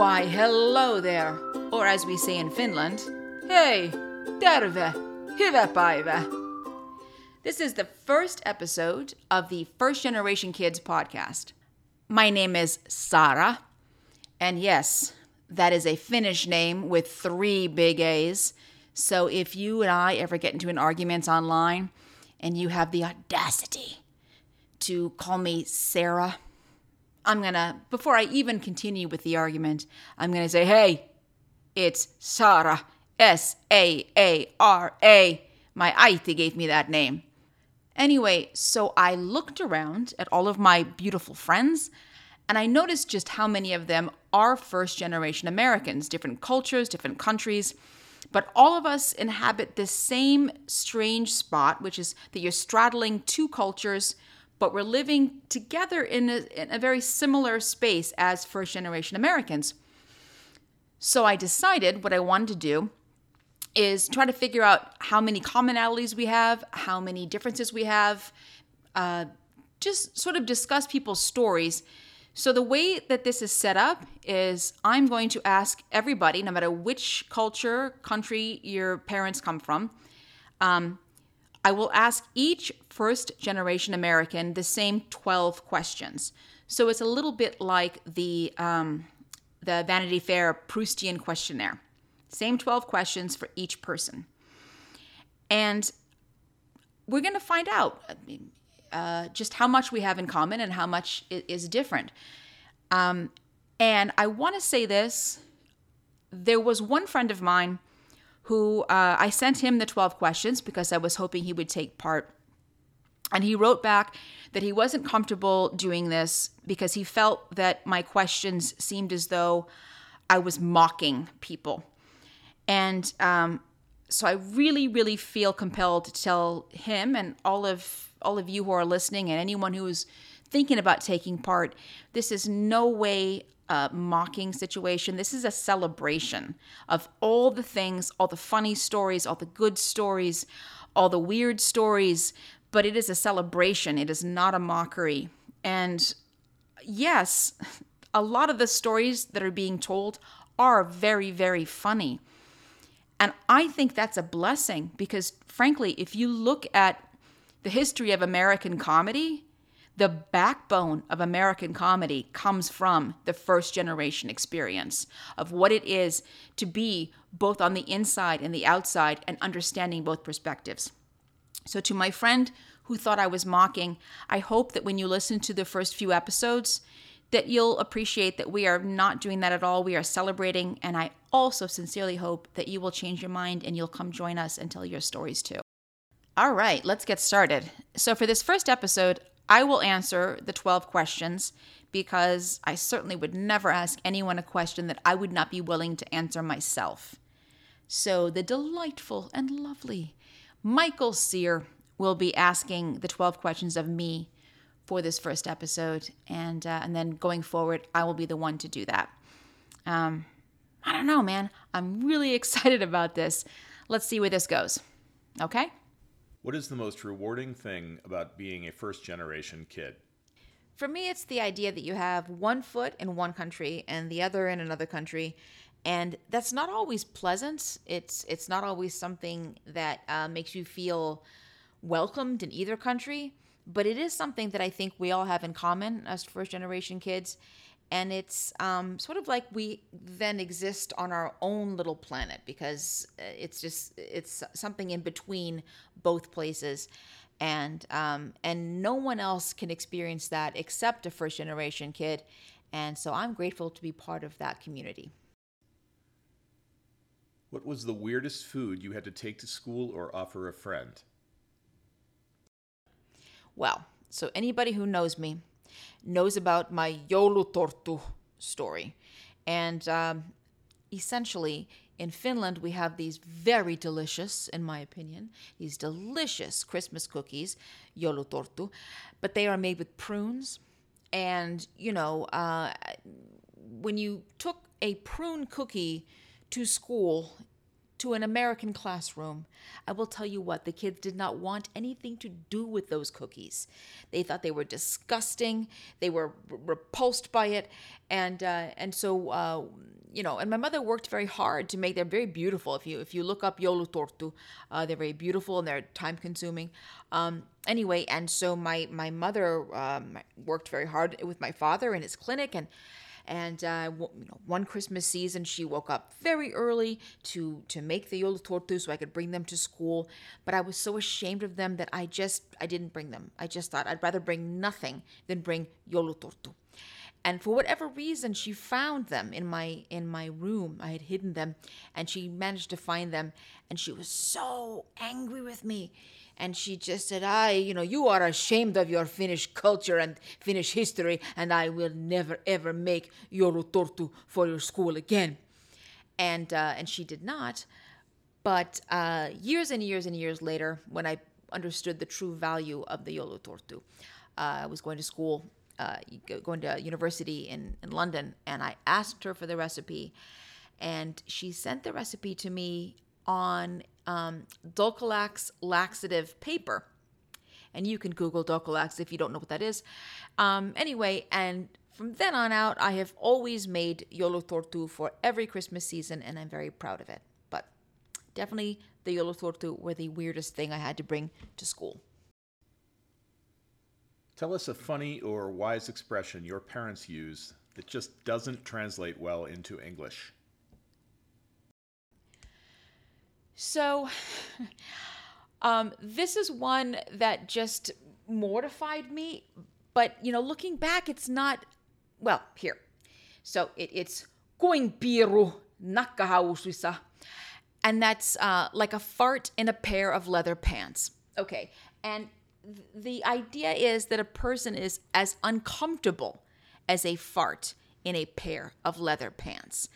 Why, hello there, or as we say in Finland, hey, terve, hyvä päivä. This is the first episode of the First Generation Kids podcast. My name is Sara, and yes, that is a Finnish name with three big A's. So if you and I ever get into an argument online and you have the audacity to call me Sarah, I'm gonna, before I even continue with the argument, I'm gonna say, hey, it's Sara, S A A R A. My aiti gave me that name. Anyway, so I looked around at all of my beautiful friends and I noticed just how many of them are first generation Americans, different cultures, different countries. But all of us inhabit this same strange spot, which is that you're straddling two cultures, but we're living together in a, in a very similar space as first generation Americans. So I decided what I wanted to do is try to figure out how many commonalities we have, how many differences we have, uh, just sort of discuss people's stories. So, the way that this is set up is I'm going to ask everybody, no matter which culture, country your parents come from, um, I will ask each first generation American the same 12 questions. So, it's a little bit like the, um, the Vanity Fair Proustian questionnaire. Same 12 questions for each person. And we're going to find out uh, just how much we have in common and how much is different. Um, and I want to say this there was one friend of mine who uh, I sent him the 12 questions because I was hoping he would take part. And he wrote back that he wasn't comfortable doing this because he felt that my questions seemed as though I was mocking people. And um, so I really, really feel compelled to tell him and all of all of you who are listening and anyone who is thinking about taking part, this is no way a mocking situation. This is a celebration of all the things, all the funny stories, all the good stories, all the weird stories, but it is a celebration. It is not a mockery. And yes, a lot of the stories that are being told are very, very funny. And I think that's a blessing because, frankly, if you look at the history of American comedy, the backbone of American comedy comes from the first generation experience of what it is to be both on the inside and the outside and understanding both perspectives. So, to my friend who thought I was mocking, I hope that when you listen to the first few episodes, that you'll appreciate that we are not doing that at all. We are celebrating, and I also sincerely hope that you will change your mind and you'll come join us and tell your stories too. All right, let's get started. So, for this first episode, I will answer the 12 questions because I certainly would never ask anyone a question that I would not be willing to answer myself. So, the delightful and lovely Michael Sear will be asking the 12 questions of me for this first episode, and uh, and then going forward, I will be the one to do that. Um, I don't know, man. I'm really excited about this. Let's see where this goes. Okay. What is the most rewarding thing about being a first generation kid? For me, it's the idea that you have one foot in one country and the other in another country, and that's not always pleasant. It's it's not always something that uh, makes you feel welcomed in either country but it is something that I think we all have in common as first generation kids. And it's um, sort of like we then exist on our own little planet because uh, it's just it's something in between both places, and um, and no one else can experience that except a first generation kid, and so I'm grateful to be part of that community. What was the weirdest food you had to take to school or offer a friend? Well, so anybody who knows me knows about my joulutorttu story. And um, essentially, in Finland, we have these very delicious, in my opinion, these delicious Christmas cookies, joulutorttu, but they are made with prunes. And, you know, uh, when you took a prune cookie to school, to an American classroom, I will tell you what, the kids did not want anything to do with those cookies. They thought they were disgusting, they were repulsed by it. And, uh, and so, uh, you know, and my mother worked very hard to make them very beautiful. If you if you look up joulutorttu, uh, they're very beautiful and they're time consuming. Um, anyway, and so my my mother um, worked very hard with my father in his clinic and and uh, you know, one Christmas season, she woke up very early to to make the joulutorttu so I could bring them to school. But I was so ashamed of them that I just I didn't bring them. I just thought I'd rather bring nothing than bring joulutorttu. And for whatever reason, she found them in my in my room. I had hidden them, and she managed to find them. And she was so angry with me and she just said, I, you know, you are ashamed of your Finnish culture and Finnish history, and I will never ever make joulutorttu for your school again. And uh, and she did not. But uh, years and years and years later, when I understood the true value of the joulutorttu, uh, I was going to school, uh, going to university in, in London, and I asked her for the recipe, and she sent the recipe to me on um, Dulcolax laxative paper. And you can Google Dulcolax if you don't know what that is. Um, anyway, and from then on out, I have always made joulutorttu for every Christmas season, and I'm very proud of it. But definitely the joulutorttu were the weirdest thing I had to bring to school. Tell us a funny or wise expression your parents use that just doesn't translate well into English. So, um, this is one that just mortified me. But, you know, looking back, it's not, well, here. So it, it's pieru. And that's uh, like a fart in a pair of leather pants. Okay. And the idea is that a person is as uncomfortable as a fart in a pair of leather pants.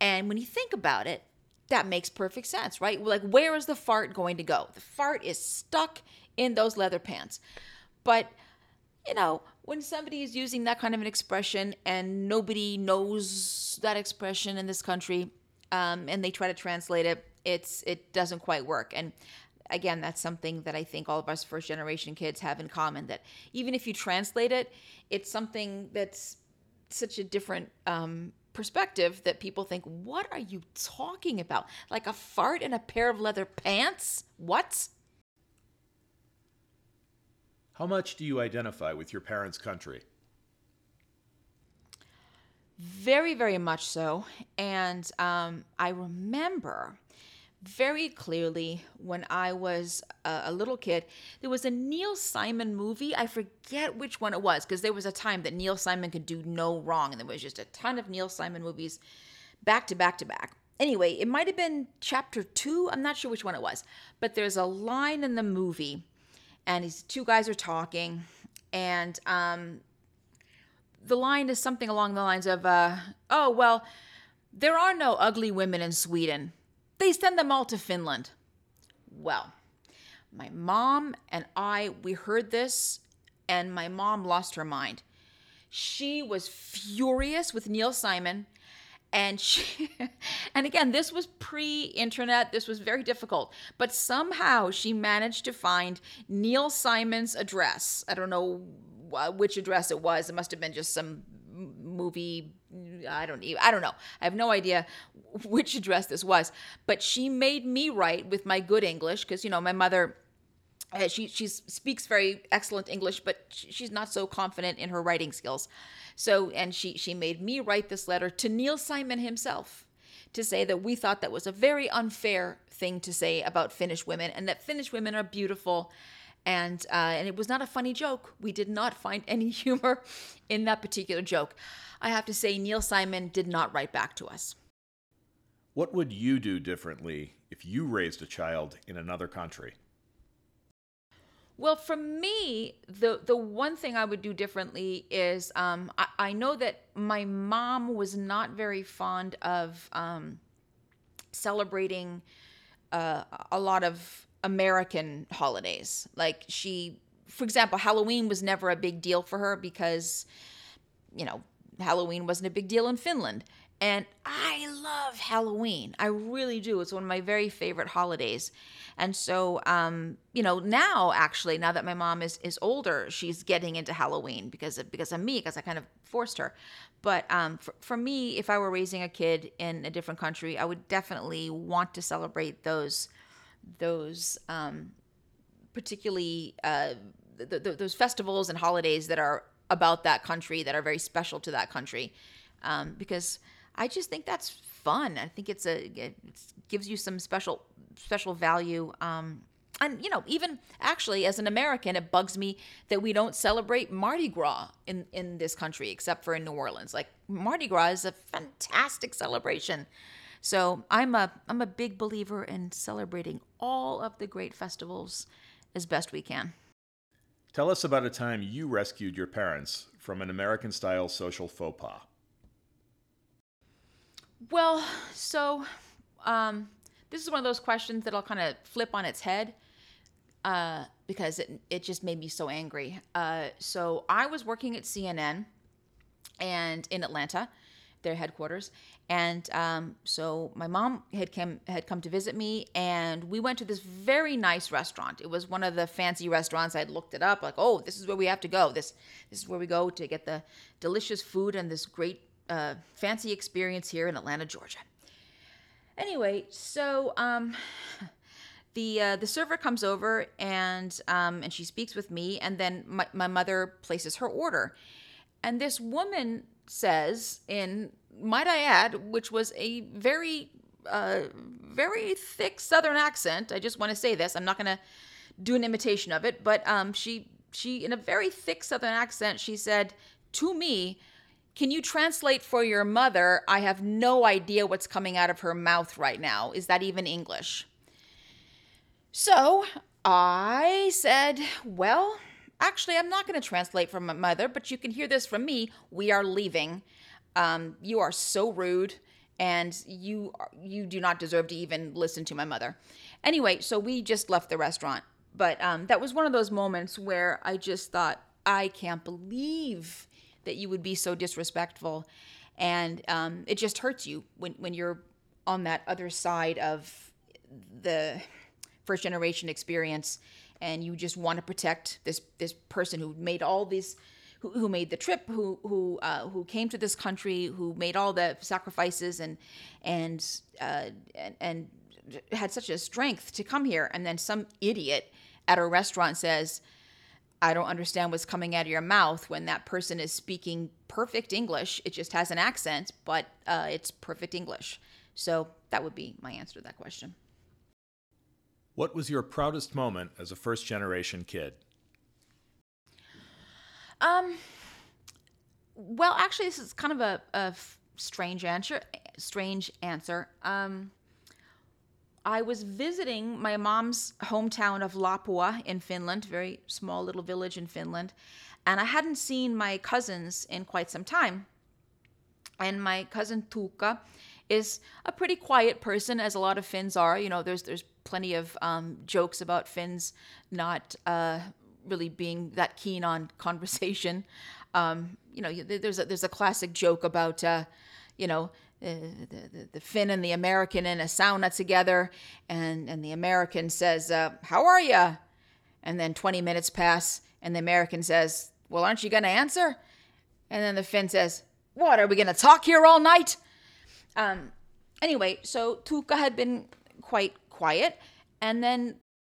And when you think about it, that makes perfect sense, right? Like, where is the fart going to go? The fart is stuck in those leather pants. But, you know, when somebody is using that kind of an expression and nobody knows that expression in this country, um, and they try to translate it, it's it doesn't quite work. And again, that's something that I think all of us first generation kids have in common. That even if you translate it, it's something that's such a different um, perspective that people think, what are you talking about? Like a fart in a pair of leather pants? What? How much do you identify with your parents' country? Very, very much so. And um, I remember very clearly when I was a, little kid. There was a Neil Simon movie. I forget which one it was because there was a time that Neil Simon could do no wrong, and there was just a ton of Neil Simon movies back to back to back. Anyway, it might have been chapter two. I'm not sure which one it was, but there's a line in the movie, and these two guys are talking, and um, the line is something along the lines of, uh, "Oh well, there are no ugly women in Sweden." They send them all to Finland. Well, my mom and I, we heard this, and my mom lost her mind. She was furious with Neil Simon. And she, and again, this was pre-internet. This was very difficult, but somehow she managed to find Neil Simon's address. I don't know which address it was. It must have been just some movie I don't even, I don't know. I have no idea which address this was, but she made me write with my good English because you know my mother uh, she she speaks very excellent English, but she's not so confident in her writing skills. So and she she made me write this letter to Neil Simon himself to say that we thought that was a very unfair thing to say about Finnish women and that Finnish women are beautiful and uh, and it was not a funny joke. We did not find any humor in that particular joke. I have to say, Neil Simon did not write back to us. What would you do differently if you raised a child in another country? Well, for me, the the one thing I would do differently is um, I, I, know that my mom was not very fond of um, celebrating uh, a lot of American holidays. Like she, for example, Halloween was never a big deal for her because, you know, Halloween wasn't a big deal in Finland. And I love Halloween. I really do. It's one of my very favorite holidays. And so, um, you know, now actually, now that my mom is is older, she's getting into Halloween because of, because of me, because I kind of forced her. But um, for, for me, if I were raising a kid in a different country, I would definitely want to celebrate those those um, particularly uh, th- th- those festivals and holidays that are about that country that are very special to that country, um, because I just think that's fun. I think it's a it gives you some special special value. Um, and you know, even actually as an American, it bugs me that we don't celebrate Mardi Gras in in this country, except for in New Orleans. Like Mardi Gras is a fantastic celebration. So I'm a I'm a big believer in celebrating all of the great festivals as best we can. Tell us about a time you rescued your parents from an American style social faux pas. Well, so um, this is one of those questions that I'll kind of flip on its head uh, because it, it just made me so angry. Uh, so I was working at CNN and in Atlanta, their headquarters, and um, so my mom had come had come to visit me, and we went to this very nice restaurant. It was one of the fancy restaurants. I'd looked it up, like, oh, this is where we have to go. This this is where we go to get the delicious food and this great uh, fancy experience here in Atlanta, Georgia. Anyway, so um, the uh, the server comes over and um, and she speaks with me, and then my, my mother places her order, and this woman says in might I add, which was a very uh, very thick Southern accent. I just want to say this. I'm not going to do an imitation of it, but um, she she in a very thick Southern accent she said to me can you translate for your mother? I have no idea what's coming out of her mouth right now. Is that even English? So I said, Well, actually, I'm not going to translate for my mother, but you can hear this from me. We are leaving. Um, you are so rude, and you you do not deserve to even listen to my mother. Anyway, so we just left the restaurant. But um, that was one of those moments where I just thought, I can't believe that you would be so disrespectful. And um, it just hurts you when, when you're on that other side of the first generation experience and you just want to protect this this person who made all these who, who made the trip who who uh, who came to this country who made all the sacrifices and and uh, and, and had such a strength to come here and then some idiot at a restaurant says I don't understand what's coming out of your mouth when that person is speaking perfect English. It just has an accent, but uh, it's perfect English. So that would be my answer to that question. What was your proudest moment as a first generation kid? Um, well, actually, this is kind of a, strange answer. Strange answer. Um, I was visiting my mom's hometown of Lapua in Finland, very small little village in Finland, and I hadn't seen my cousins in quite some time. And my cousin Tuukka is a pretty quiet person, as a lot of Finns are. You know, there's there's plenty of um, jokes about Finns not uh, really being that keen on conversation. Um, you know, there's a, there's a classic joke about uh, you know the, the, the Finn and the American in a sauna together, and, and the American says, uh, How are you? And then 20 minutes pass, and the American says, Well, aren't you going to answer? And then the Finn says, What, are we going to talk here all night? Um, anyway, so Tuukka had been quite quiet. And then